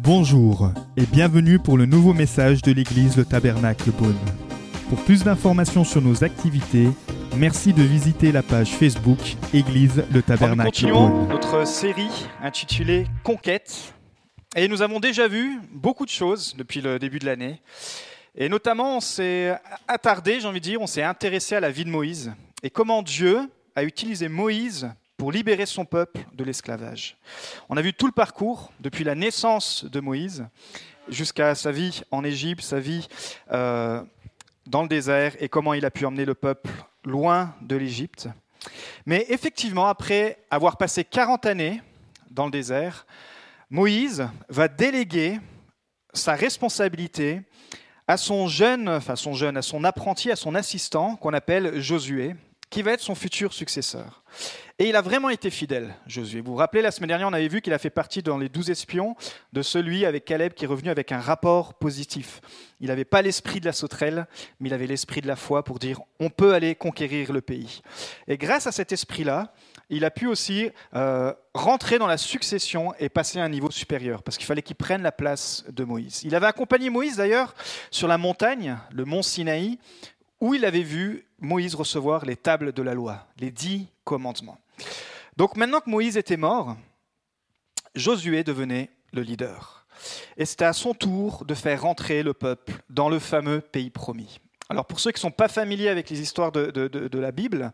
Bonjour et bienvenue pour le nouveau message de l'église Le Tabernacle Beaune. Pour plus d'informations sur nos activités, merci de visiter la page Facebook Église Le Nous Tabernacle continuons Beaune. notre série intitulée Conquête. Et nous avons déjà vu beaucoup de choses depuis le début de l'année. Et notamment, on s'est attardé, j'ai envie de dire, on s'est intéressé à la vie de Moïse et comment Dieu a utilisé Moïse pour libérer son peuple de l'esclavage. On a vu tout le parcours, depuis la naissance de Moïse jusqu'à sa vie en Égypte, sa vie euh, dans le désert et comment il a pu emmener le peuple loin de l'Égypte. Mais effectivement, après avoir passé 40 années dans le désert, Moïse va déléguer sa responsabilité à son jeune, enfin son jeune, à son apprenti, à son assistant, qu'on appelle Josué, qui va être son futur successeur. Et il a vraiment été fidèle, Josué. Vous vous rappelez, la semaine dernière, on avait vu qu'il a fait partie dans les douze espions de celui avec Caleb qui est revenu avec un rapport positif. Il n'avait pas l'esprit de la sauterelle, mais il avait l'esprit de la foi pour dire on peut aller conquérir le pays. Et grâce à cet esprit-là, il a pu aussi euh, rentrer dans la succession et passer à un niveau supérieur, parce qu'il fallait qu'il prenne la place de Moïse. Il avait accompagné Moïse d'ailleurs sur la montagne, le mont Sinaï, où il avait vu Moïse recevoir les tables de la loi, les dix commandements. Donc maintenant que Moïse était mort, Josué devenait le leader. Et c'était à son tour de faire rentrer le peuple dans le fameux pays promis. Alors pour ceux qui ne sont pas familiers avec les histoires de, la Bible,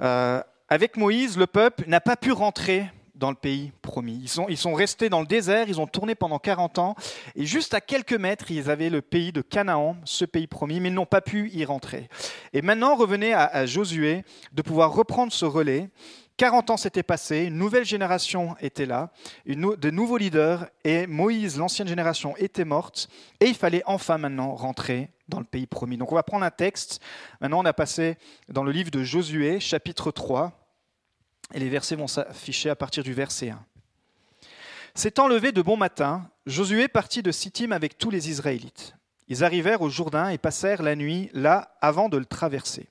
euh, avec Moïse, le peuple n'a pas pu rentrer dans le pays promis. Ils sont, ils sont restés dans le désert, ils ont tourné pendant 40 ans, et juste à quelques mètres, ils avaient le pays de Canaan, ce pays promis, mais ils n'ont pas pu y rentrer. Et maintenant, revenez à, Josué de pouvoir reprendre ce relais. 40 ans s'étaient passés, une nouvelle génération était là, de nouveaux leaders, et Moïse, l'ancienne génération, était morte, et il fallait enfin maintenant rentrer dans le pays promis. Donc on va prendre un texte. Maintenant, on a passé dans le livre de Josué, chapitre 3, et les versets vont s'afficher à partir du verset 1. S'étant levé de bon matin, Josué partit de Sittim avec tous les Israélites. Ils arrivèrent au Jourdain et passèrent la nuit là avant de le traverser.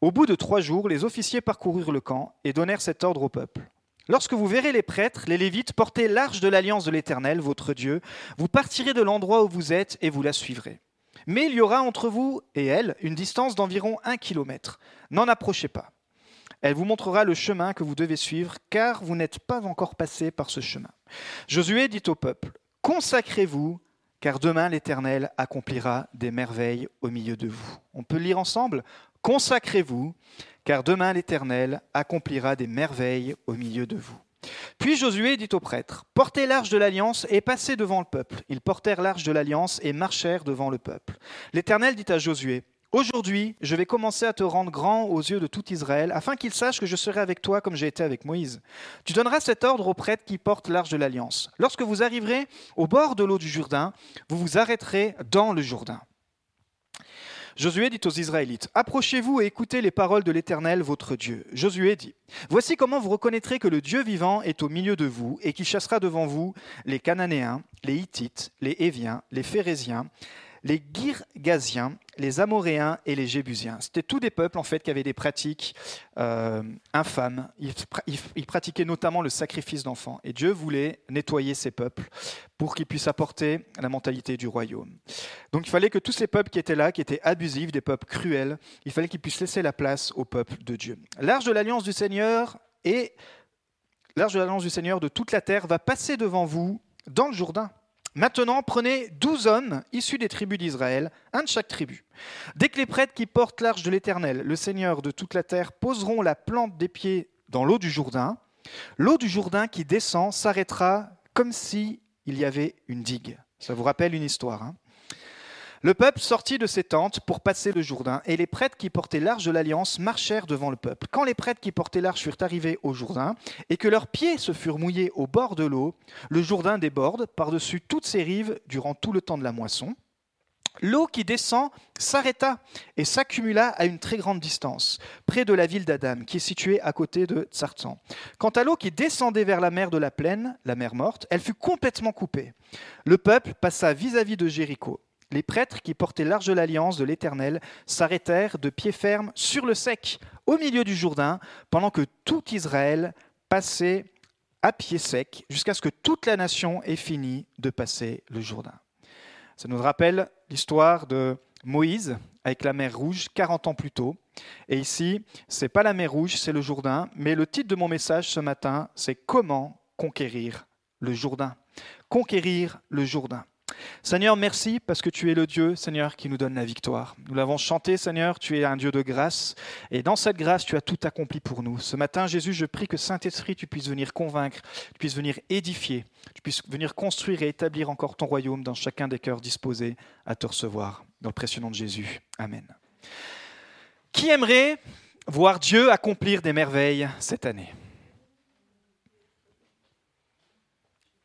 Au bout de trois jours, les officiers parcoururent le camp et donnèrent cet ordre au peuple. Lorsque vous verrez les prêtres, les Lévites, porter l'arche de l'alliance de l'Éternel, votre Dieu, vous partirez de l'endroit où vous êtes et vous la suivrez. Mais il y aura entre vous et elle une distance d'environ un kilomètre. N'en approchez pas. Elle vous montrera le chemin que vous devez suivre, car vous n'êtes pas encore passé par ce chemin. Josué dit au peuple, Consacrez-vous, car demain l'Éternel accomplira des merveilles au milieu de vous. On peut lire ensemble Consacrez-vous, car demain l'Éternel accomplira des merveilles au milieu de vous. Puis Josué dit aux prêtres, Portez l'arche de l'alliance et passez devant le peuple. Ils portèrent l'arche de l'alliance et marchèrent devant le peuple. L'Éternel dit à Josué, Aujourd'hui, je vais commencer à te rendre grand aux yeux de tout Israël, afin qu'ils sachent que je serai avec toi comme j'ai été avec Moïse. Tu donneras cet ordre aux prêtres qui portent l'arche de l'alliance. Lorsque vous arriverez au bord de l'eau du Jourdain, vous vous arrêterez dans le Jourdain. Josué dit aux Israélites, Approchez-vous et écoutez les paroles de l'Éternel, votre Dieu. Josué dit, Voici comment vous reconnaîtrez que le Dieu vivant est au milieu de vous et qui chassera devant vous les Cananéens, les Hittites, les Héviens, les Phérésiens, les Girgasiens, les Amoréens et les Jébusiens. C'était tous des peuples en fait qui avaient des pratiques euh, infâmes. Ils, ils pratiquaient notamment le sacrifice d'enfants. Et Dieu voulait nettoyer ces peuples pour qu'ils puissent apporter la mentalité du royaume. Donc il fallait que tous ces peuples qui étaient là, qui étaient abusifs, des peuples cruels, il fallait qu'ils puissent laisser la place au peuple de Dieu. L'arche de l'alliance du Seigneur et l'arche de l'alliance du Seigneur de toute la terre va passer devant vous dans le Jourdain. Maintenant, prenez douze hommes issus des tribus d'Israël, un de chaque tribu. Dès que les prêtres qui portent l'arche de l'Éternel, le Seigneur de toute la terre, poseront la plante des pieds dans l'eau du Jourdain, l'eau du Jourdain qui descend s'arrêtera comme si il y avait une digue. Ça vous rappelle une histoire. hein? Le peuple sortit de ses tentes pour passer le Jourdain, et les prêtres qui portaient l'arche de l'alliance marchèrent devant le peuple. Quand les prêtres qui portaient l'arche furent arrivés au Jourdain, et que leurs pieds se furent mouillés au bord de l'eau, le Jourdain déborde par-dessus toutes ses rives durant tout le temps de la moisson. L'eau qui descend s'arrêta et s'accumula à une très grande distance, près de la ville d'Adam, qui est située à côté de Tsartan. Quant à l'eau qui descendait vers la mer de la plaine, la mer morte, elle fut complètement coupée. Le peuple passa vis-à-vis de Jéricho. Les prêtres qui portaient l'arche de l'alliance de l'Éternel s'arrêtèrent de pied ferme sur le sec, au milieu du Jourdain, pendant que tout Israël passait à pied sec jusqu'à ce que toute la nation ait fini de passer le Jourdain. Ça nous rappelle l'histoire de Moïse avec la mer Rouge 40 ans plus tôt. Et ici, c'est pas la mer Rouge, c'est le Jourdain. Mais le titre de mon message ce matin, c'est Comment conquérir le Jourdain. Conquérir le Jourdain. Seigneur, merci parce que tu es le Dieu, Seigneur, qui nous donne la victoire. Nous l'avons chanté, Seigneur, tu es un Dieu de grâce. Et dans cette grâce, tu as tout accompli pour nous. Ce matin, Jésus, je prie que Saint-Esprit, tu puisses venir convaincre, tu puisses venir édifier, tu puisses venir construire et établir encore ton royaume dans chacun des cœurs disposés à te recevoir. Dans le précieux nom de Jésus. Amen. Qui aimerait voir Dieu accomplir des merveilles cette année?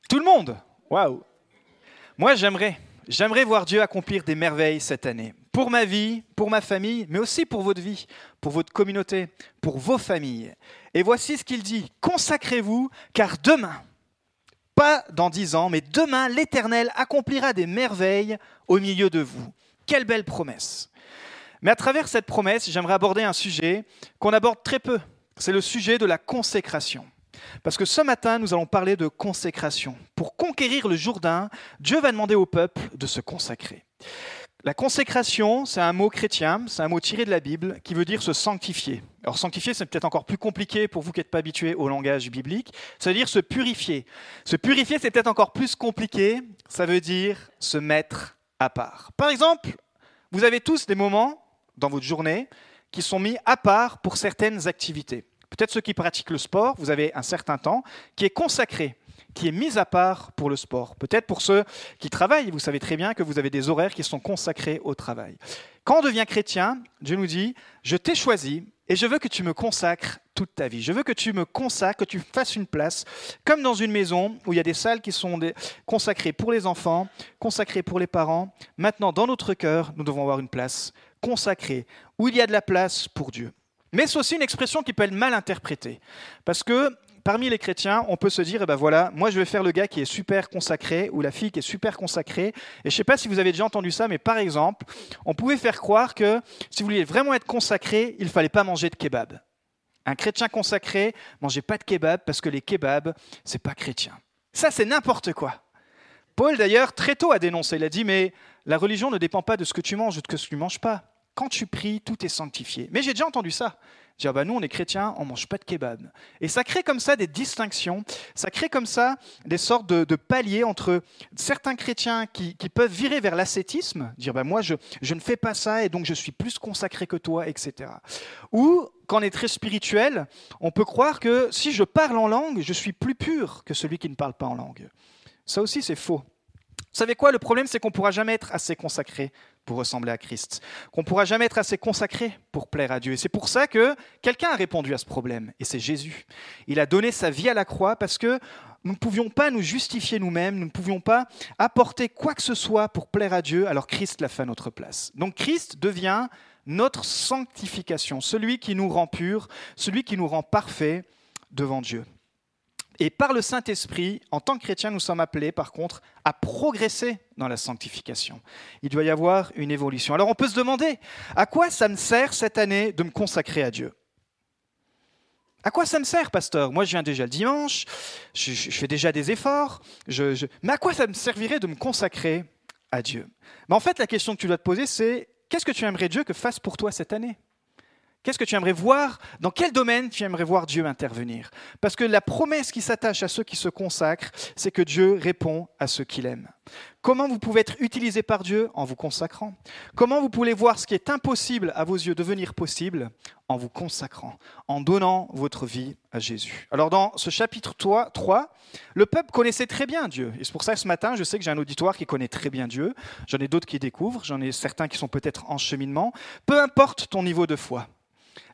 Tout le monde? Waouh moi, j'aimerais, j'aimerais voir Dieu accomplir des merveilles cette année, pour ma vie, pour ma famille, mais aussi pour votre vie, pour votre communauté, pour vos familles. Et voici ce qu'il dit, consacrez-vous, car demain, pas dans dix ans, mais demain, l'Éternel accomplira des merveilles au milieu de vous. Quelle belle promesse. Mais à travers cette promesse, j'aimerais aborder un sujet qu'on aborde très peu. C'est le sujet de la consécration. Parce que ce matin, nous allons parler de consécration. Pour conquérir le Jourdain, Dieu va demander au peuple de se consacrer. La consécration, c'est un mot chrétien, c'est un mot tiré de la Bible qui veut dire se sanctifier. Alors sanctifier, c'est peut-être encore plus compliqué pour vous qui n'êtes pas habitués au langage biblique. Ça veut dire se purifier. Se purifier, c'est peut-être encore plus compliqué. Ça veut dire se mettre à part. Par exemple, vous avez tous des moments dans votre journée qui sont mis à part pour certaines activités. Peut-être ceux qui pratiquent le sport, vous avez un certain temps qui est consacré, qui est mis à part pour le sport. Peut-être pour ceux qui travaillent, vous savez très bien que vous avez des horaires qui sont consacrés au travail. Quand on devient chrétien, Dieu nous dit, je t'ai choisi et je veux que tu me consacres toute ta vie. Je veux que tu me consacres, que tu fasses une place, comme dans une maison où il y a des salles qui sont consacrées pour les enfants, consacrées pour les parents. Maintenant, dans notre cœur, nous devons avoir une place consacrée, où il y a de la place pour Dieu. Mais c'est aussi une expression qui peut être mal interprétée. Parce que parmi les chrétiens, on peut se dire, eh ben voilà, moi je vais faire le gars qui est super consacré ou la fille qui est super consacrée. Et je ne sais pas si vous avez déjà entendu ça, mais par exemple, on pouvait faire croire que si vous vouliez vraiment être consacré, il ne fallait pas manger de kebab. Un chrétien consacré, mangeait pas de kebab parce que les kebabs, c'est pas chrétien. Ça, c'est n'importe quoi. Paul, d'ailleurs, très tôt a dénoncé. Il a dit, mais la religion ne dépend pas de ce que tu manges ou de ce que tu ne manges pas quand tu pries, tout est sanctifié. Mais j'ai déjà entendu ça. Dire, bah, nous, on est chrétiens, on mange pas de kebab. Et ça crée comme ça des distinctions, ça crée comme ça des sortes de, paliers entre certains chrétiens qui, peuvent virer vers l'ascétisme, dire, bah, moi, je, je ne fais pas ça et donc je suis plus consacré que toi, etc. Ou, quand on est très spirituel, on peut croire que si je parle en langue, je suis plus pur que celui qui ne parle pas en langue. Ça aussi, c'est faux. Vous savez quoi? Le problème, c'est qu'on ne pourra jamais être assez consacré pour ressembler à Christ, qu'on ne pourra jamais être assez consacré pour plaire à Dieu. Et c'est pour ça que quelqu'un a répondu à ce problème, et c'est Jésus. Il a donné sa vie à la croix parce que nous ne pouvions pas nous justifier nous-mêmes, nous ne pouvions pas apporter quoi que ce soit pour plaire à Dieu, alors Christ l'a fait à notre place. Donc Christ devient notre sanctification, celui qui nous rend purs, celui qui nous rend parfaits devant Dieu. Et par le Saint-Esprit, en tant que chrétiens, nous sommes appelés, par contre, à progresser dans la sanctification. Il doit y avoir une évolution. Alors on peut se demander, à quoi ça me sert cette année de me consacrer à Dieu? À quoi ça me sert, pasteur? Moi, je viens déjà le dimanche, je, fais déjà des efforts, mais à quoi ça me servirait de me consacrer à Dieu? En fait, la question que tu dois te poser, c'est qu'est-ce que tu aimerais Dieu que fasse pour toi cette année? Qu'est-ce que tu aimerais voir? Dans quel domaine tu aimerais voir Dieu intervenir? Parce que la promesse qui s'attache à ceux qui se consacrent, c'est que Dieu répond à ceux qu'il aime. Comment vous pouvez être utilisé par Dieu En vous consacrant? Comment vous pouvez voir ce qui est impossible à vos yeux devenir possible En vous consacrant, en donnant votre vie à Jésus? Alors dans ce chapitre 3, le peuple connaissait très bien Dieu. Et c'est pour ça que ce matin, je sais que j'ai un auditoire qui connaît très bien Dieu. J'en ai d'autres qui découvrent, j'en ai certains qui sont peut-être en cheminement. Peu importe ton niveau de foi.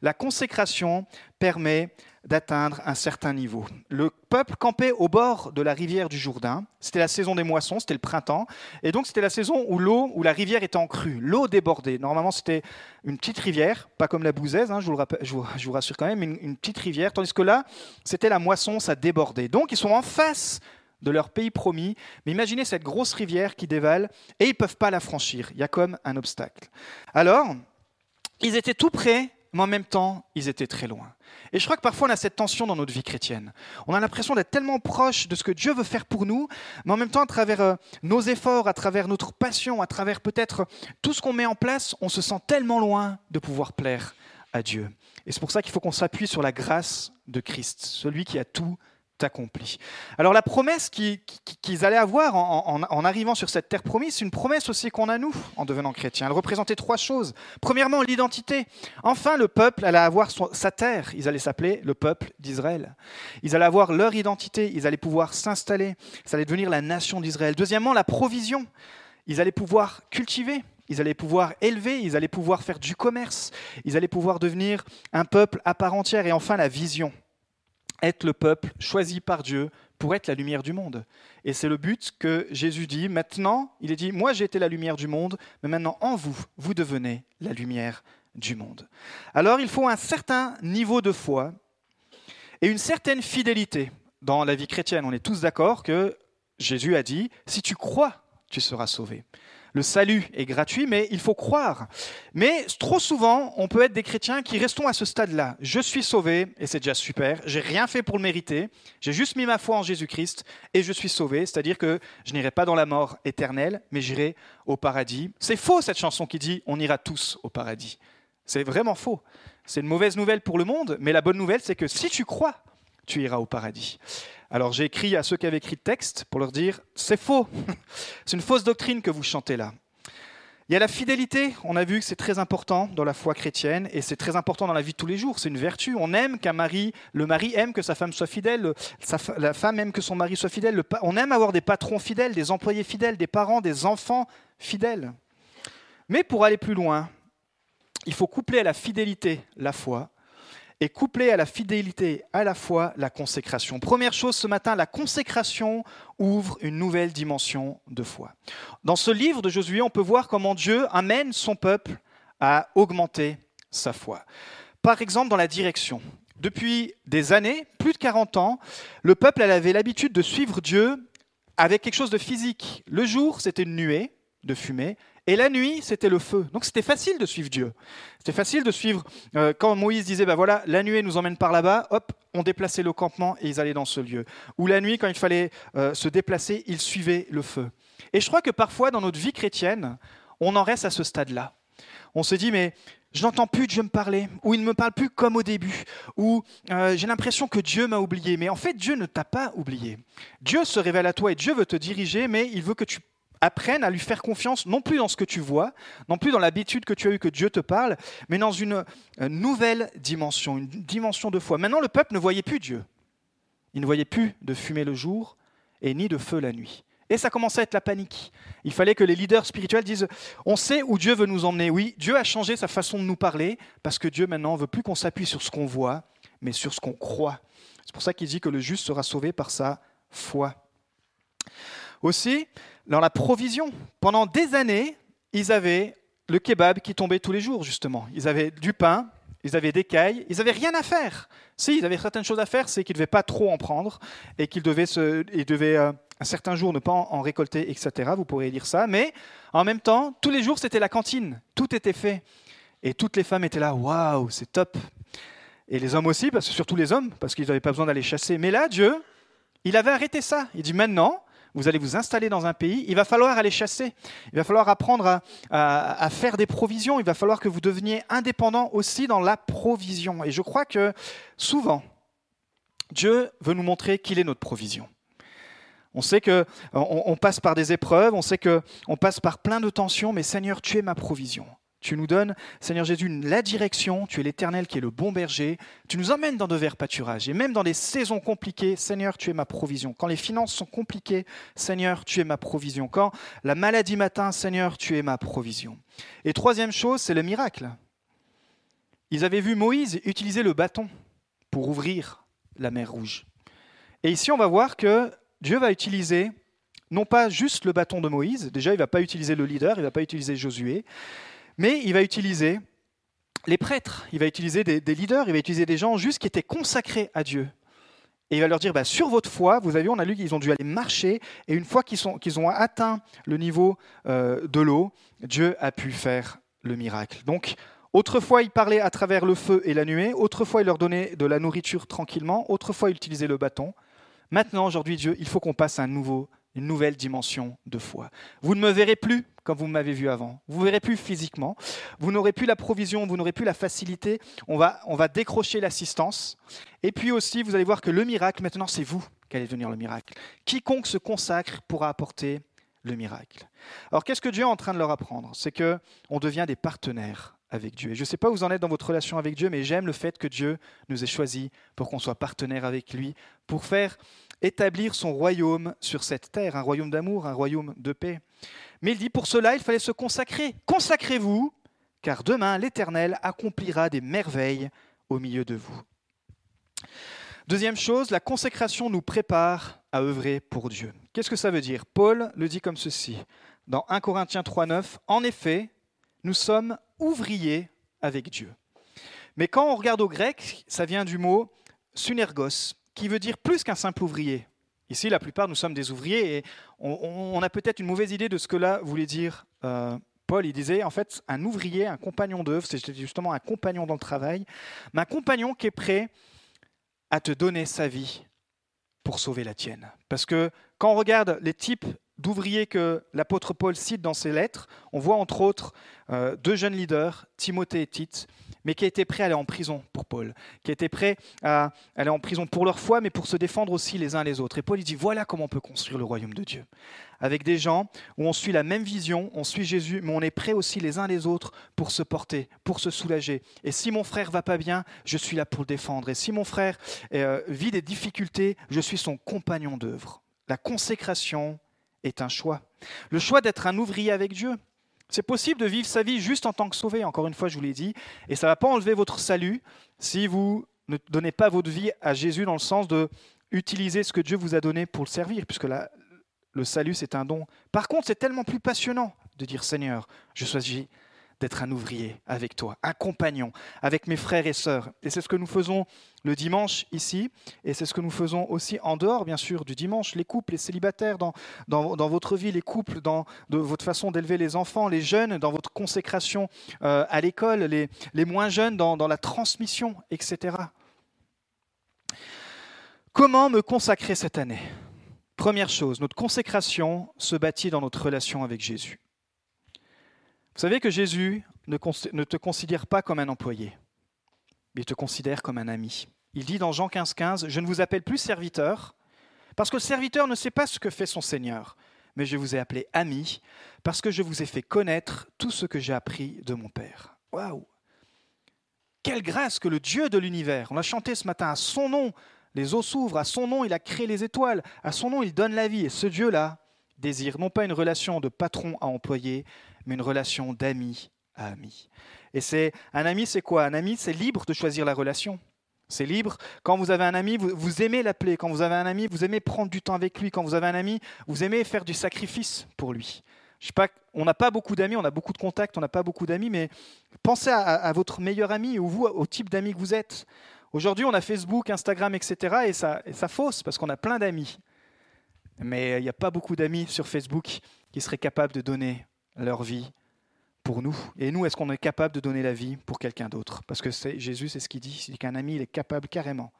La consécration permet d'atteindre un certain niveau. Le peuple campait au bord de la rivière du Jourdain. C'était la saison des moissons, c'était le printemps. Et donc c'était la saison où l'eau, où la rivière était en crue. L'eau débordait. Normalement c'était une petite rivière, pas comme la Bouzaise, hein, je, vous rassure quand même, une, une petite rivière. Tandis que là, c'était la moisson, ça débordait. Donc ils sont en face de leur pays promis. Mais imaginez cette grosse rivière qui dévale et ils ne peuvent pas la franchir. Il y a comme un obstacle. Alors, ils étaient tout prêts mais en même temps, ils étaient très loin. Et je crois que parfois on a cette tension dans notre vie chrétienne. On a l'impression d'être tellement proche de ce que Dieu veut faire pour nous, mais en même temps, à travers euh, nos efforts, à travers notre passion, à travers peut-être tout ce qu'on met en place, on se sent tellement loin de pouvoir plaire à Dieu. Et c'est pour ça qu'il faut qu'on s'appuie sur la grâce de Christ, celui qui a tout accompli. Alors la promesse qu'ils allaient avoir en, arrivant sur cette terre promise, c'est une promesse aussi qu'on a nous en devenant chrétiens. Elle représentait trois choses. Premièrement, l'identité. Enfin, le peuple allait avoir sa terre. Ils allaient s'appeler le peuple d'Israël. Ils allaient avoir leur identité. Ils allaient pouvoir s'installer. Ça allait devenir la nation d'Israël. Deuxièmement, la provision. Ils allaient pouvoir cultiver. Ils allaient pouvoir élever, ils allaient pouvoir faire du commerce, ils allaient pouvoir devenir un peuple à part entière. Et enfin, la vision être le peuple choisi par Dieu pour être la lumière du monde. Et c'est le but que Jésus dit. Maintenant, il est dit, moi j'ai été la lumière du monde, mais maintenant en vous, vous devenez la lumière du monde. Alors il faut un certain niveau de foi et une certaine fidélité. Dans la vie chrétienne, on est tous d'accord que Jésus a dit, si tu crois, tu seras sauvé. Le salut est gratuit, mais il faut croire. Mais trop souvent, on peut être des chrétiens qui restons à ce stade-là. Je suis sauvé et c'est déjà super. J'ai rien fait pour le mériter. J'ai juste mis ma foi en Jésus-Christ et je suis sauvé. C'est-à-dire que je n'irai pas dans la mort éternelle, mais j'irai au paradis. C'est faux cette chanson qui dit on ira tous au paradis. C'est vraiment faux. C'est une mauvaise nouvelle pour le monde, mais la bonne nouvelle, c'est que si tu crois, tu iras au paradis. Alors j'ai écrit à ceux qui avaient écrit le texte pour leur dire, c'est faux, c'est une fausse doctrine que vous chantez là. Il y a la fidélité, on a vu que c'est très important dans la foi chrétienne et c'est très important dans la vie de tous les jours, c'est une vertu. On aime qu'un mari, le mari aime que sa femme soit fidèle, la femme aime que son mari soit fidèle, on aime avoir des patrons fidèles, des employés fidèles, des parents, des enfants fidèles. Mais pour aller plus loin, il faut coupler à la fidélité la foi et couplé à la fidélité à la fois la consécration. Première chose ce matin, la consécration ouvre une nouvelle dimension de foi. Dans ce livre de Josué, on peut voir comment Dieu amène son peuple à augmenter sa foi. Par exemple, dans la direction. Depuis des années, plus de 40 ans, le peuple avait l'habitude de suivre Dieu avec quelque chose de physique. Le jour, c'était une nuée de fumée, et la nuit, c'était le feu. Donc c'était facile de suivre Dieu. C'était facile de suivre. Euh, quand Moïse disait, ben voilà, la nuée nous emmène par là-bas, hop, on déplaçait le campement et ils allaient dans ce lieu. Ou la nuit, quand il fallait euh, se déplacer, ils suivaient le feu. Et je crois que parfois, dans notre vie chrétienne, on en reste à ce stade-là. On se dit, mais je n'entends plus Dieu me parler, ou il ne me parle plus comme au début, ou euh, j'ai l'impression que Dieu m'a oublié. Mais en fait, Dieu ne t'a pas oublié. Dieu se révèle à toi et Dieu veut te diriger, mais il veut que tu apprennent à lui faire confiance, non plus dans ce que tu vois, non plus dans l'habitude que tu as eu que Dieu te parle, mais dans une nouvelle dimension, une dimension de foi. Maintenant, le peuple ne voyait plus Dieu. Il ne voyait plus de fumée le jour et ni de feu la nuit. Et ça commençait à être la panique. Il fallait que les leaders spirituels disent On sait où Dieu veut nous emmener. Oui, Dieu a changé sa façon de nous parler, parce que Dieu maintenant veut plus qu'on s'appuie sur ce qu'on voit, mais sur ce qu'on croit. C'est pour ça qu'il dit que le juste sera sauvé par sa foi. Aussi, dans la provision. Pendant des années, ils avaient le kebab qui tombait tous les jours, justement. Ils avaient du pain, ils avaient des cailles, ils n'avaient rien à faire. Si, ils avaient certaines choses à faire, c'est qu'ils ne devaient pas trop en prendre et qu'ils devaient, se, devaient euh, un certain jour ne pas en, récolter, etc. Vous pourriez dire ça. Mais en même temps, tous les jours, c'était la cantine. Tout était fait. Et toutes les femmes étaient là, waouh, c'est top. Et les hommes aussi, parce que surtout les hommes, parce qu'ils n'avaient pas besoin d'aller chasser. Mais là, Dieu, il avait arrêté ça. Il dit maintenant, vous allez vous installer dans un pays, il va falloir aller chasser, il va falloir apprendre à, faire des provisions, il va falloir que vous deveniez indépendant aussi dans la provision. Et je crois que souvent, Dieu veut nous montrer qu'il est notre provision. On sait que on, passe par des épreuves, on sait que on passe par plein de tensions, mais Seigneur, tu es ma provision. Tu nous donnes, Seigneur Jésus, la direction. Tu es l'Éternel qui est le bon berger. Tu nous emmènes dans de verts pâturages. Et même dans des saisons compliquées, Seigneur, tu es ma provision. Quand les finances sont compliquées, Seigneur, tu es ma provision. Quand la maladie m'atteint, Seigneur, tu es ma provision. Et troisième chose, c'est le miracle. Ils avaient vu Moïse utiliser le bâton pour ouvrir la mer Rouge. Et ici, on va voir que Dieu va utiliser non pas juste le bâton de Moïse, déjà il ne va pas utiliser le leader, il ne va pas utiliser Josué, mais il va utiliser les prêtres, il va utiliser des, leaders, il va utiliser des gens juste qui étaient consacrés à Dieu. Et il va leur dire, bah, sur votre foi, vous avez vu, on a lu qu'ils ont dû aller marcher, et une fois qu'ils ont atteint le niveau euh, de l'eau, Dieu a pu faire le miracle. Donc, Autrefois, il parlait à travers le feu et la nuée. Autrefois, il leur donnait de la nourriture tranquillement. Autrefois, il utilisait le bâton. Maintenant, aujourd'hui, Dieu, il faut qu'on passe à un nouveau, une nouvelle dimension de foi. Vous ne me verrez plus comme vous m'avez vu avant. Vous ne verrez plus physiquement. Vous n'aurez plus la provision, vous n'aurez plus la facilité. On va, on va décrocher l'assistance. Et puis aussi, vous allez voir que le miracle, maintenant, c'est vous qui allez devenir le miracle. Quiconque se consacre pourra apporter le miracle. Alors, qu'est-ce que Dieu est en train de leur apprendre? C'est que on devient des partenaires avec Dieu. Et je ne sais pas où vous en êtes dans votre relation avec Dieu, mais j'aime le fait que Dieu nous ait choisis pour qu'on soit partenaire avec lui, pour faire établir son royaume sur cette terre, un royaume d'amour, un royaume de paix. Mais il dit, pour cela, il fallait se consacrer. Consacrez-vous, car demain, l'Éternel accomplira des merveilles au milieu de vous. Deuxième chose, la consécration nous prépare à œuvrer pour Dieu. Qu'est-ce que ça veut dire Paul le dit comme ceci, dans 1 Corinthiens 3.9, En effet, nous sommes ouvriers avec Dieu. Mais quand on regarde au grec, ça vient du mot sunergos, qui veut dire plus qu'un simple ouvrier. Ici, la plupart, nous sommes des ouvriers et on, a peut-être une mauvaise idée de ce que là voulait dire euh, Paul. Il disait, en fait, un ouvrier, un compagnon d'œuvre, c'est justement un compagnon dans le travail, mais un compagnon qui est prêt à te donner sa vie pour sauver la tienne. Parce que quand on regarde les types d'ouvriers que l'apôtre Paul cite dans ses lettres, on voit entre autres euh, deux jeunes leaders, Timothée et Tite, mais qui étaient prêts à aller en prison pour Paul, qui étaient prêts à aller en prison pour leur foi, mais pour se défendre aussi les uns les autres. Et Paul dit, voilà comment on peut construire le royaume de Dieu. Avec des gens où on suit la même vision, on suit Jésus, mais on est prêts aussi les uns les autres pour se porter, pour se soulager. Et si mon frère va pas bien, je suis là pour le défendre. Et si mon frère euh, vit des difficultés, je suis son compagnon d'œuvre. La consécration est un choix. Le choix d'être un ouvrier avec Dieu. C'est possible de vivre sa vie juste en tant que sauvé, encore une fois, je vous l'ai dit, et ça ne va pas enlever votre salut si vous ne donnez pas votre vie à Jésus dans le sens de utiliser ce que Dieu vous a donné pour le servir, puisque le salut, c'est un don. Par contre, c'est tellement plus passionnant de dire Seigneur, je choisis d'être un ouvrier avec toi, un compagnon, avec mes frères et sœurs. Et c'est ce que nous faisons le dimanche ici, et c'est ce que nous faisons aussi en dehors, bien sûr, du dimanche, les couples, les célibataires dans, dans, votre vie, les couples dans de votre façon d'élever les enfants, les jeunes dans votre consécration euh, à l'école, les, les, moins jeunes dans, dans la transmission, etc. Comment me consacrer cette année? Première chose, notre consécration se bâtit dans notre relation avec Jésus. Vous savez que Jésus ne, te considère pas comme un employé, mais il te considère comme un ami. Il dit dans Jean 15, 15, Je ne vous appelle plus serviteur, parce que le serviteur ne sait pas ce que fait son Seigneur, mais je vous ai appelé ami, parce que je vous ai fait connaître tout ce que j'ai appris de mon Père. Waouh Quelle grâce que le Dieu de l'univers, on l'a chanté ce matin, à son nom, les eaux s'ouvrent, à son nom, il a créé les étoiles, à son nom, il donne la vie. Et ce Dieu-là désire non pas une relation de patron à employé, mais une relation d'ami à ami. Et c'est un ami, c'est quoi? Un ami, c'est libre de choisir la relation. C'est libre. Quand vous avez un ami, vous, aimez l'appeler. Quand vous avez un ami, vous aimez prendre du temps avec lui. Quand vous avez un ami, vous aimez faire du sacrifice pour lui. Je sais pas, on n'a pas beaucoup d'amis, on a beaucoup de contacts, on n'a pas beaucoup d'amis, mais pensez à, votre meilleur ami ou vous, au type d'ami que vous êtes. Aujourd'hui, on a Facebook, Instagram, etc. Et ça, et ça fausse parce qu'on a plein d'amis. Mais il n'y a pas beaucoup d'amis sur Facebook qui seraient capables de donner leur vie pour nous. Et nous, est-ce qu'on est capable de donner la vie pour quelqu'un d'autre? Parce que Jésus, c'est ce qu'il dit, c'est qu'un ami, il est capable carrément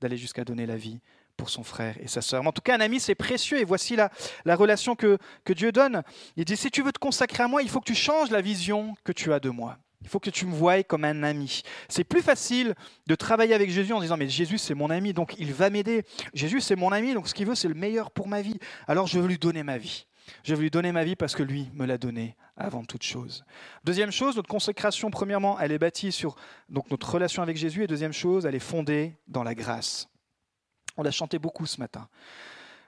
d'aller jusqu'à donner la vie pour son frère et sa sœur. en tout cas, un ami, c'est précieux. Et voici la, la relation que, que Dieu donne. Il dit, si tu veux te consacrer à moi, il faut que tu changes la vision que tu as de moi. Il faut que tu me voies comme un ami. C'est plus facile de travailler avec Jésus en disant mais Jésus c'est mon ami donc il va m'aider. Jésus c'est mon ami donc ce qu'il veut c'est le meilleur pour ma vie. Alors je veux lui donner ma vie. Je vais lui donner ma vie parce que lui me l'a donné avant toute chose. Deuxième chose, notre consécration, premièrement, elle est bâtie sur notre relation avec Jésus. Et deuxième chose, elle est fondée dans la grâce. On l'a chanté beaucoup ce matin.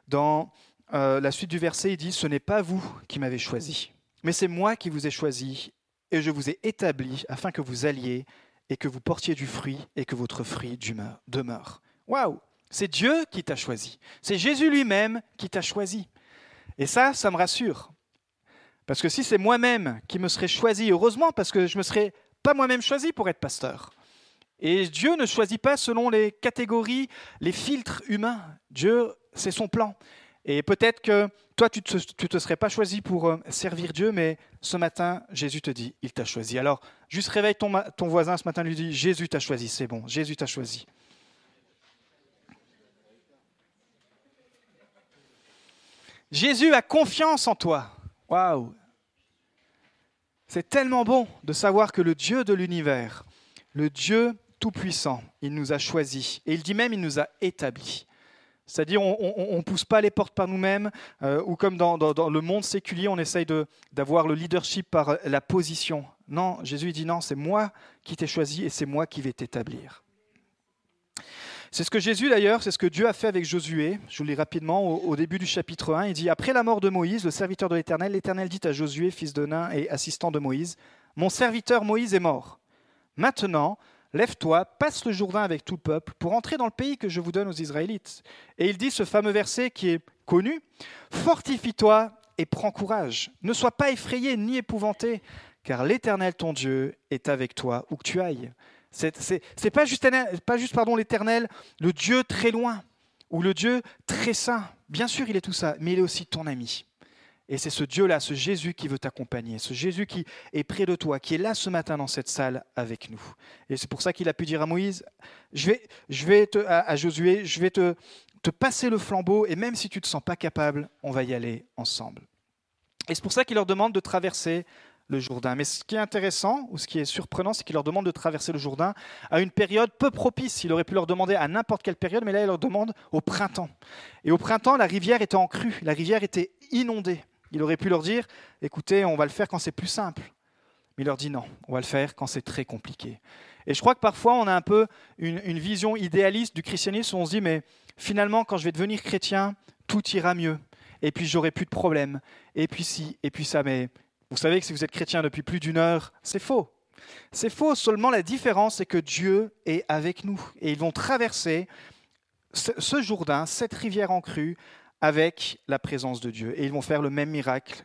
Dans euh, la suite du verset, il dit, Ce n'est pas vous qui m'avez choisi, mais c'est moi qui vous ai choisi et je vous ai établi afin que vous alliez et que vous portiez du fruit et que votre fruit demeure. Waouh C'est Dieu qui t'a choisi. C'est Jésus lui-même qui t'a choisi. Et ça, ça me rassure. Parce que si c'est moi-même qui me serais choisi, heureusement, parce que je ne me serais pas moi-même choisi pour être pasteur. Et Dieu ne choisit pas selon les catégories, les filtres humains. Dieu, c'est son plan. Et peut-être que toi, tu ne te, serais pas choisi pour euh, servir Dieu, mais ce matin, Jésus te dit, il t'a choisi. Alors, juste réveille ton, ton voisin ce matin, lui dit, Jésus t'a choisi, c'est bon, Jésus t'a choisi. Jésus a confiance en toi. Waouh C'est tellement bon de savoir que le Dieu de l'univers, le Dieu tout-puissant, il nous a choisis. Et il dit même, il nous a établis. C'est-à-dire, on ne pousse pas les portes par nous-mêmes, euh, ou comme dans, le monde séculier, on essaye d'avoir le leadership par la position. Non, Jésus dit non, c'est moi qui t'ai choisi et c'est moi qui vais t'établir. C'est ce que Jésus d'ailleurs, c'est ce que Dieu a fait avec Josué. Je vous lis rapidement au, début du chapitre 1. Il dit Après la mort de Moïse, le serviteur de l'Éternel, l'Éternel dit à Josué, fils de Nain et assistant de Moïse Mon serviteur Moïse est mort. Maintenant, Lève-toi, passe le Jourdain avec tout le peuple pour entrer dans le pays que je vous donne aux Israélites. Et il dit ce fameux verset qui est connu Fortifie-toi et prends courage. Ne sois pas effrayé ni épouvanté, car l'Éternel ton Dieu est avec toi où que tu ailles. C'est pas juste, pas juste pardon l'Éternel, le Dieu très loin ou le Dieu très saint. Bien sûr, il est tout ça, mais il est aussi ton ami. Et c'est ce Dieu-là, ce Jésus qui veut t'accompagner, ce Jésus qui est près de toi, qui est là ce matin dans cette salle avec nous. Et c'est pour ça qu'il a pu dire à Moïse, je vais, je vais te, à, Josué, je vais te, te passer le flambeau, et même si tu ne te sens pas capable, on va y aller ensemble. Et c'est pour ça qu'il leur demande de traverser le Jourdain. Mais ce qui est intéressant, ou ce qui est surprenant, c'est qu'il leur demande de traverser le Jourdain à une période peu propice. Il aurait pu leur demander à n'importe quelle période, mais là, il leur demande au printemps. Et au printemps, la rivière était en crue, la rivière était inondée. Il aurait pu leur dire, écoutez, on va le faire quand c'est plus simple. Mais il leur dit non, on va le faire quand c'est très compliqué. Et je crois que parfois on a un peu une, vision idéaliste du christianisme où on se dit, mais finalement quand je vais devenir chrétien, tout ira mieux. Et puis j'aurai plus de problèmes. Et puis si, et puis ça. Mais vous savez que si vous êtes chrétien depuis plus d'une heure, c'est faux. C'est faux, seulement la différence, c'est que Dieu est avec nous. Et ils vont traverser ce Jourdain, cette rivière en crue, avec la présence de Dieu. Et ils vont faire le même miracle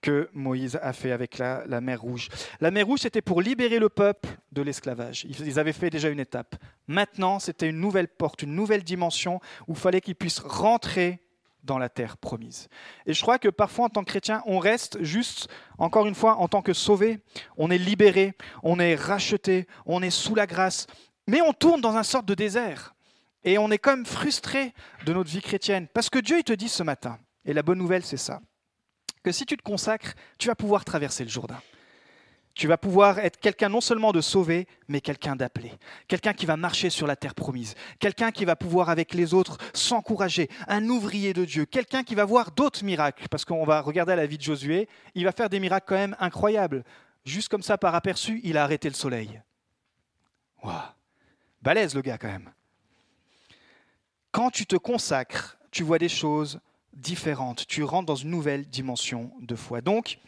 que Moïse a fait avec la, mer Rouge. La mer Rouge, c'était pour libérer le peuple de l'esclavage. Ils avaient fait déjà une étape. Maintenant, c'était une nouvelle porte, une nouvelle dimension où il fallait qu'ils puissent rentrer dans la terre promise. Et je crois que parfois, en tant que chrétien, on reste juste, encore une fois, en tant que sauvé. On est libéré, on est racheté, on est sous la grâce. Mais on tourne dans un sorte de désert. Et on est comme frustré de notre vie chrétienne. Parce que Dieu, il te dit ce matin, et la bonne nouvelle, c'est ça, que si tu te consacres, tu vas pouvoir traverser le Jourdain. Tu vas pouvoir être quelqu'un non seulement de sauvé, mais quelqu'un d'appelé. Quelqu'un qui va marcher sur la terre promise. Quelqu'un qui va pouvoir avec les autres s'encourager. Un ouvrier de Dieu. Quelqu'un qui va voir d'autres miracles. Parce qu'on va regarder la vie de Josué. Il va faire des miracles quand même incroyables. Juste comme ça, par aperçu, il a arrêté le soleil. Waouh Balèze le gars quand même quand tu te consacres, tu vois des choses différentes. Tu rentres dans une nouvelle dimension de foi. Donc,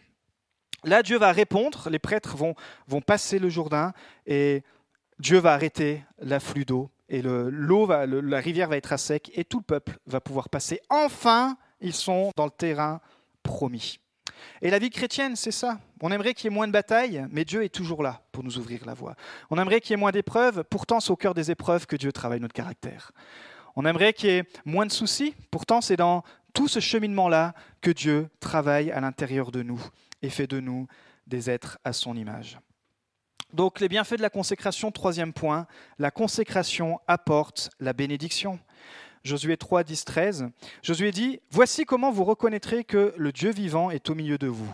là, Dieu va répondre. Les prêtres vont, vont passer le Jourdain et Dieu va arrêter l'afflux d'eau. Et l'eau, la rivière va être à sec et tout le peuple va pouvoir passer. Enfin, ils sont dans le terrain promis. Et la vie chrétienne, c'est ça. On aimerait qu'il y ait moins de batailles, mais Dieu est toujours là pour nous ouvrir la voie. On aimerait qu'il y ait moins d'épreuves, pourtant c'est au cœur des épreuves que Dieu travaille notre caractère. On aimerait qu'il y ait moins de soucis. Pourtant, c'est dans tout ce cheminement-là que Dieu travaille à l'intérieur de nous et fait de nous des êtres à son image. Donc les bienfaits de la consécration, troisième point, la consécration apporte la bénédiction. Josué 3, 10, 13. Josué dit, Voici comment vous reconnaîtrez que le Dieu vivant est au milieu de vous.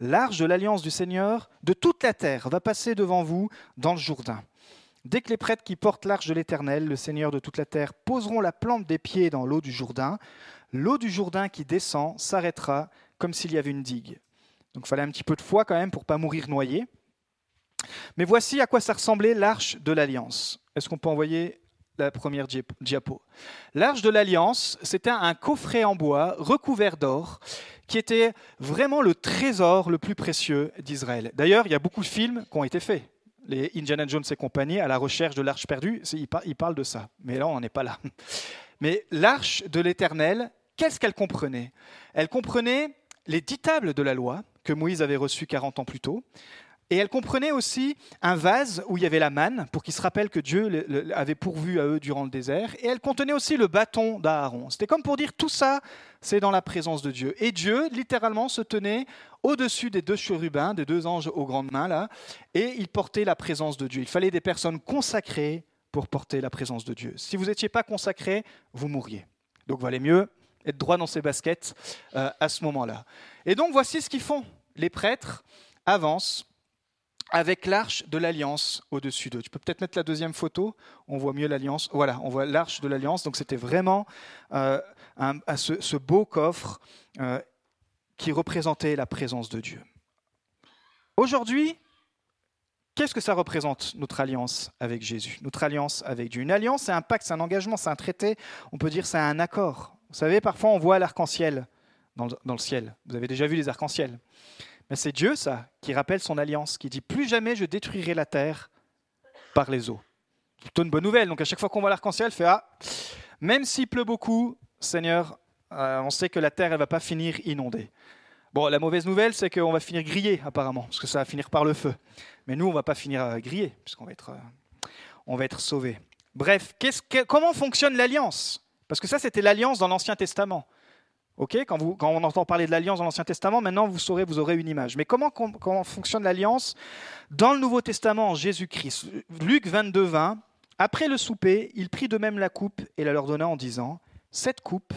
L'arche de l'alliance du Seigneur de toute la terre va passer devant vous dans le Jourdain. Dès que les prêtres qui portent l'arche de l'Éternel, le Seigneur de toute la terre, poseront la plante des pieds dans l'eau du Jourdain, l'eau du Jourdain qui descend s'arrêtera comme s'il y avait une digue. Donc il fallait un petit peu de foi quand même pour pas mourir noyé. Mais voici à quoi ça ressemblait l'arche de l'Alliance. Est-ce qu'on peut envoyer la première diapo? L'arche de l'Alliance, c'était un coffret en bois recouvert d'or qui était vraiment le trésor le plus précieux d'Israël. D'ailleurs, il y a beaucoup de films qui ont été faits les Indiana Jones et compagnie, à la recherche de l'arche perdue, il parle de ça. Mais là, on n'en est pas là. Mais l'arche de l'Éternel, qu'est-ce qu'elle comprenait? Elle comprenait les dix tables de la loi que Moïse avait reçues 40 ans plus tôt, Et elle comprenait aussi un vase où il y avait la manne, pour qu'ils se rappellent que Dieu avait pourvu à eux durant le désert. Et elle contenait aussi le bâton d'Aaron. C'était comme pour dire tout ça, c'est dans la présence de Dieu. Et Dieu, littéralement, se tenait au-dessus des deux chérubins, des deux anges aux grandes mains, là, et il portait la présence de Dieu. Il fallait des personnes consacrées pour porter la présence de Dieu. Si vous n'étiez pas consacré, vous mourriez. Donc valait mieux être droit dans ses baskets euh, à ce moment-là. Et donc voici ce qu'ils font. Les prêtres avancent avec l'arche de l'alliance au-dessus d'eux. Tu peux peut-être mettre la deuxième photo, on voit mieux l'alliance. Voilà, on voit l'arche de l'alliance. Donc c'était vraiment euh, ce, beau coffre euh, qui représentait la présence de Dieu. Aujourd'hui, qu'est-ce que ça représente, notre alliance avec Jésus, notre alliance avec Dieu Une alliance, c'est un pacte, c'est un engagement, c'est un traité, on peut dire c'est un accord. Vous savez, parfois on voit l'arc-en-ciel dans, le ciel. Vous avez déjà vu les arcs-en-ciel. Mais c'est Dieu, ça, qui rappelle son alliance, qui dit Plus jamais je détruirai la terre par les eaux. C'est plutôt une bonne nouvelle. Donc à chaque fois qu'on voit l'arc-en-ciel, fait Ah, même s'il pleut beaucoup, Seigneur, euh, on sait que la terre, elle va pas finir inondée. Bon, la mauvaise nouvelle, c'est qu'on va finir grillé, apparemment, parce que ça va finir par le feu. Mais nous, on va pas finir euh, grillé, puisqu'on va être, euh, être sauvés. Bref, comment fonctionne l'alliance? Parce que ça, c'était l'alliance dans l'Ancien Testament quand, on entend parler de l'alliance dans l'Ancien Testament, maintenant vous saurez, vous aurez une image. Mais comment, fonctionne l'alliance dans le Nouveau Testament en Jésus-Christ? Luc 22, 20. Après le souper, il prit de même la coupe et la leur donna en disant Cette coupe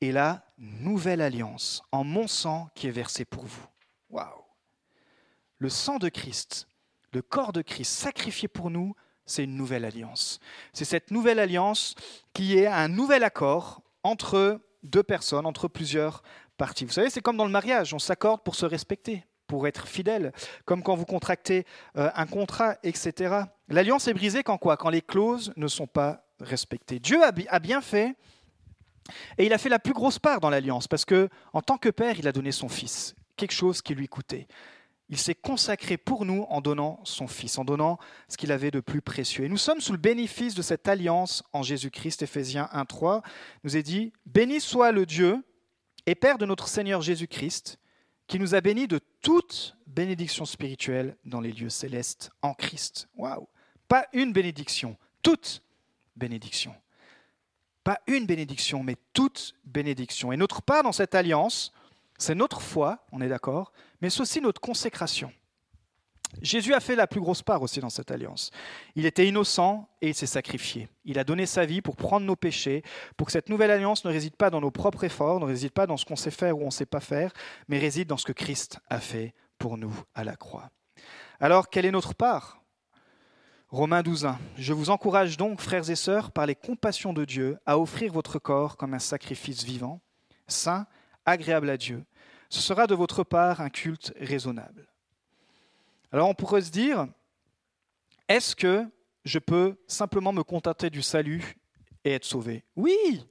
est la nouvelle alliance en mon sang qui est versé pour vous. Waouh Le sang de Christ, le corps de Christ sacrifié pour nous, c'est une nouvelle alliance. C'est cette nouvelle alliance qui est un nouvel accord entre deux personnes, entre plusieurs parties. Vous savez, c'est comme dans le mariage, on s'accorde pour se respecter, pour être fidèle, comme quand vous contractez euh, un contrat, etc. L'alliance est brisée quand quoi? Quand les clauses ne sont pas respectées. Dieu a bien fait, et il a fait la plus grosse part dans l'alliance, parce que en tant que père, il a donné son fils, quelque chose qui lui coûtait. Il s'est consacré pour nous en donnant son Fils, en donnant ce qu'il avait de plus précieux. Et nous sommes sous le bénéfice de cette alliance en Jésus-Christ. Éphésiens 1.3 nous est dit, Béni soit le Dieu et Père de notre Seigneur Jésus-Christ, qui nous a bénis de toute bénédiction spirituelle dans les lieux célestes en Christ. Waouh Pas une bénédiction, toute bénédiction. Pas une bénédiction, mais toute bénédiction. Et notre part dans cette alliance, c'est notre foi, on est d'accord, mais c'est aussi notre consécration. Jésus a fait la plus grosse part aussi dans cette alliance. Il était innocent et il s'est sacrifié. Il a donné sa vie pour prendre nos péchés, pour que cette nouvelle alliance ne réside pas dans nos propres efforts, ne réside pas dans ce qu'on sait faire ou on ne sait pas faire, mais réside dans ce que Christ a fait pour nous à la croix. Alors, quelle est notre part? Romains 12.1. Je vous encourage donc, frères et sœurs, par les compassions de Dieu, à offrir votre corps comme un sacrifice vivant, saint, agréable à Dieu, ce sera de votre part un culte raisonnable. Alors on pourrait se dire, est-ce que je peux simplement me contenter du salut et être sauvé? Oui,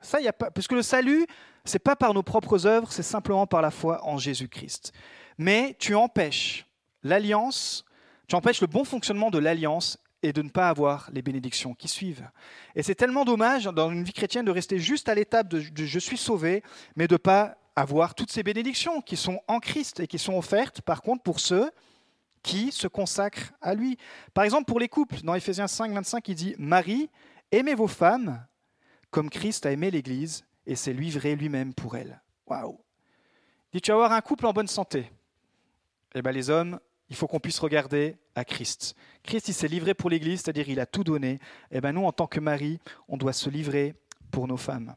ça y a pas, parce que le salut, c'est pas par nos propres œuvres, c'est simplement par la foi en Jésus-Christ. Mais tu empêches l'alliance, tu empêches le bon fonctionnement de l'alliance et de ne pas avoir les bénédictions qui suivent. Et c'est tellement dommage dans une vie chrétienne de rester juste à l'étape de, de je suis sauvé, mais de ne pas avoir toutes ces bénédictions qui sont en Christ et qui sont offertes, par contre, pour ceux qui se consacrent à lui. Par exemple, pour les couples, dans Ephésiens 5, 25, il dit Marie, aimez vos femmes comme Christ a aimé l'Église et s'est livré lui-même pour elle. Waouh dit Tu vas avoir un couple en bonne santé. Eh bien, les hommes, il faut qu'on puisse regarder à Christ. Christ, il s'est livré pour l'Église, c'est-à-dire il a tout donné. Eh bien, nous, en tant que mari, on doit se livrer pour nos femmes.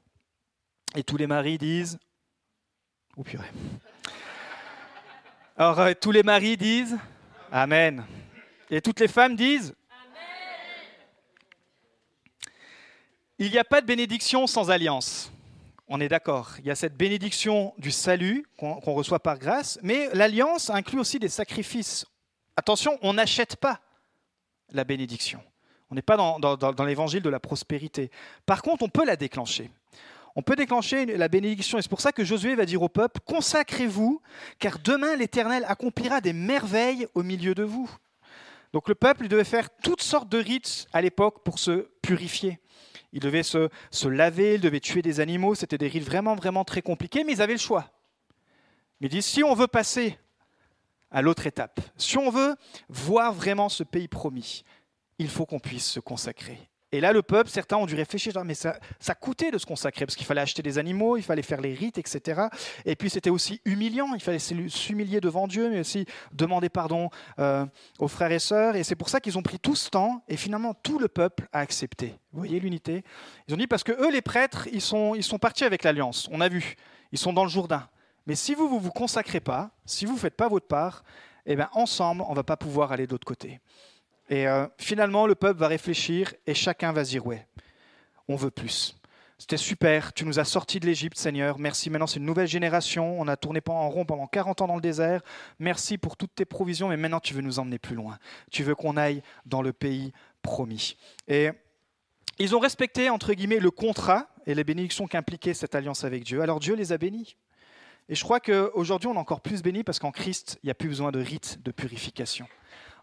Et tous les maris disent Oh purée. Alors, euh, tous les maris disent Amen. Et toutes les femmes disent Amen. Il n'y a pas de bénédiction sans alliance. On est d'accord. Il y a cette bénédiction du salut qu'on reçoit par grâce, mais l'alliance inclut aussi des sacrifices. Attention, on n'achète pas la bénédiction. On n'est pas dans, dans l'évangile de la prospérité. Par contre, on peut la déclencher on peut déclencher la bénédiction. Et c'est pour ça que Josué va dire au peuple, consacrez-vous, car demain l'Éternel accomplira des merveilles au milieu de vous. Donc le peuple devait faire toutes sortes de rites à l'époque pour se purifier. Il devait se, se laver, il devait tuer des animaux, c'était des rites vraiment, vraiment très compliqués, mais ils avaient le choix. Ils disent, si on veut passer à l'autre étape. Si on veut voir vraiment ce pays promis, il faut qu'on puisse se consacrer. Et là, le peuple, certains ont dû réfléchir, mais ça, ça coûtait de se consacrer, parce qu'il fallait acheter des animaux, il fallait faire les rites, etc. Et puis c'était aussi humiliant, il fallait s'humilier devant Dieu, mais aussi demander pardon euh, aux frères et sœurs. Et c'est pour ça qu'ils ont pris tout ce temps, et finalement tout le peuple a accepté. Vous voyez l'unité? Ils ont dit, parce que eux, les prêtres, ils sont, ils sont partis avec l'alliance, on a vu, ils sont dans le Jourdain. Mais si vous ne vous, vous consacrez pas, si vous ne faites pas votre part, eh bien, ensemble, on ne va pas pouvoir aller de l'autre côté. Et euh, finalement, le peuple va réfléchir et chacun va dire Ouais, on veut plus. C'était super, tu nous as sortis de l'Égypte, Seigneur. Merci. Maintenant, c'est une nouvelle génération. On a tourné en rond pendant 40 ans dans le désert. Merci pour toutes tes provisions, mais maintenant, tu veux nous emmener plus loin. Tu veux qu'on aille dans le pays promis. Et ils ont respecté, entre guillemets, le contrat et les bénédictions qu'impliquait cette alliance avec Dieu. Alors Dieu les a bénis. Et je crois qu'aujourd'hui, on est encore plus bénis parce qu'en Christ, il n'y a plus besoin de rites de purification.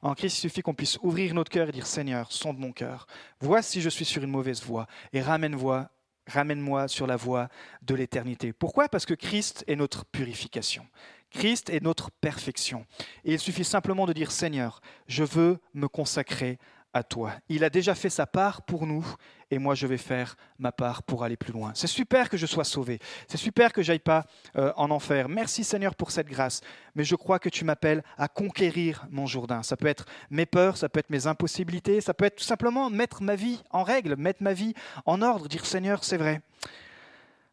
En Christ, il suffit qu'on puisse ouvrir notre cœur et dire Seigneur, sonde mon cœur. Vois si je suis sur une mauvaise voie et ramène-moi ramène sur la voie de l'éternité. Pourquoi? Parce que Christ est notre purification. Christ est notre perfection. Et il suffit simplement de dire Seigneur, je veux me consacrer à toi. Il a déjà fait sa part pour nous et moi je vais faire ma part pour aller plus loin. C'est super que je sois sauvé. C'est super que j'aille pas euh, en enfer. Merci Seigneur pour cette grâce. Mais je crois que tu m'appelles à conquérir mon Jourdain. Ça peut être mes peurs, ça peut être mes impossibilités, ça peut être tout simplement mettre ma vie en règle, mettre ma vie en ordre, dire Seigneur, c'est vrai.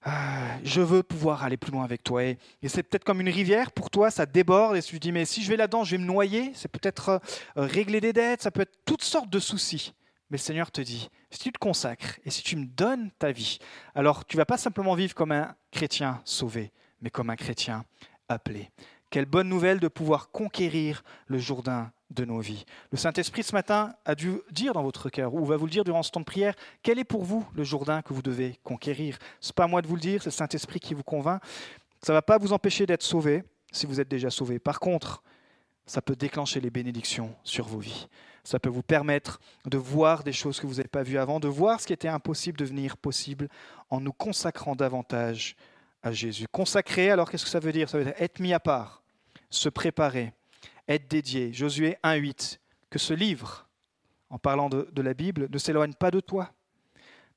Ah, je veux pouvoir aller plus loin avec toi. Et, c'est peut-être comme une rivière, pour toi, ça déborde, et tu te dis, mais si je vais là-dedans, je vais me noyer, c'est peut-être euh, régler des dettes, ça peut être toutes sortes de soucis. Mais le Seigneur te dit, si tu te consacres et si tu me donnes ta vie, alors tu vas pas simplement vivre comme un chrétien sauvé, mais comme un chrétien appelé. Quelle bonne nouvelle de pouvoir conquérir le Jourdain de nos vies. Le Saint-Esprit ce matin a dû dire dans votre cœur, ou va vous le dire durant ce temps de prière, quel est pour vous le Jourdain que vous devez conquérir? Ce n'est pas moi de vous le dire, c'est le Saint-Esprit qui vous convainc. Ça ne va pas vous empêcher d'être sauvé si vous êtes déjà sauvé. Par contre, ça peut déclencher les bénédictions sur vos vies. Ça peut vous permettre de voir des choses que vous n'avez pas vues avant, de voir ce qui était impossible devenir possible en nous consacrant davantage à Jésus. Consacrer, alors qu'est-ce que ça veut dire? Ça veut dire être mis à part, se préparer, être dédié. Josué 1.8, que ce livre, en parlant de, la Bible, ne s'éloigne pas de toi.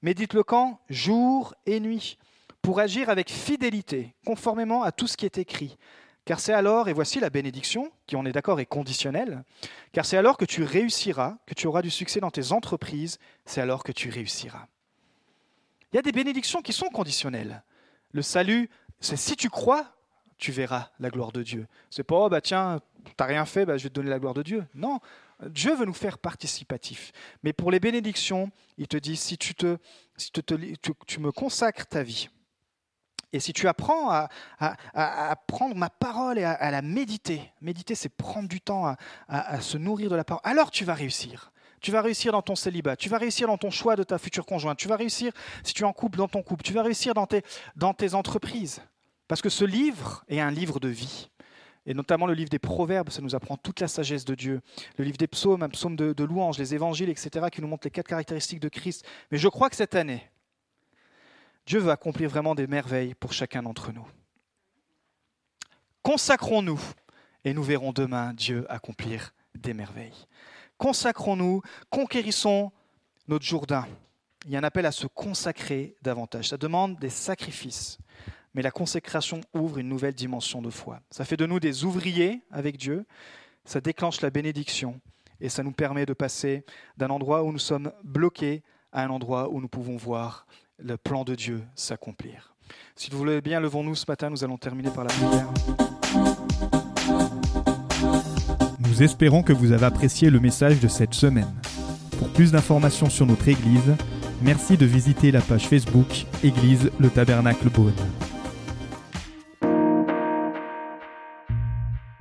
Médite-le quand Jour et nuit, pour agir avec fidélité, conformément à tout ce qui est écrit. Car c'est alors, et voici la bénédiction, qui on est d'accord est conditionnelle, car c'est alors que tu réussiras, que tu auras du succès dans tes entreprises, c'est alors que tu réussiras. Il y a des bénédictions qui sont conditionnelles. Le salut, c'est si tu crois, tu verras la gloire de Dieu. C'est pas, oh, bah tiens, t'as rien fait, bah, je vais te donner la gloire de Dieu. Non, Dieu veut nous faire participatifs. Mais pour les bénédictions, il te dit, si tu, te, si tu, te, tu, me consacres ta vie, et si tu apprends à, à, prendre ma parole et à, la méditer, méditer c'est prendre du temps à, se nourrir de la parole, alors tu vas réussir. Tu vas réussir dans ton célibat, tu vas réussir dans ton choix de ta future conjointe, tu vas réussir si tu es en couple dans ton couple, tu vas réussir dans tes, dans tes entreprises. Parce que ce livre est un livre de vie. Et notamment le livre des Proverbes, ça nous apprend toute la sagesse de Dieu. Le livre des Psaumes, un psaume de, de louange, les évangiles, etc., qui nous montrent les quatre caractéristiques de Christ. Mais je crois que cette année, Dieu veut accomplir vraiment des merveilles pour chacun d'entre nous. Consacrons-nous et nous verrons demain Dieu accomplir des merveilles. Consacrons-nous, conquérissons notre Jourdain. Il y a un appel à se consacrer davantage. Ça demande des sacrifices mais la consécration ouvre une nouvelle dimension de foi. Ça fait de nous des ouvriers avec Dieu, ça déclenche la bénédiction et ça nous permet de passer d'un endroit où nous sommes bloqués à un endroit où nous pouvons voir le plan de Dieu s'accomplir. Si vous voulez bien, levons-nous ce matin, nous allons terminer par la prière. Nous espérons que vous avez apprécié le message de cette semaine. Pour plus d'informations sur notre Église, merci de visiter la page Facebook Église le Tabernacle Beaune.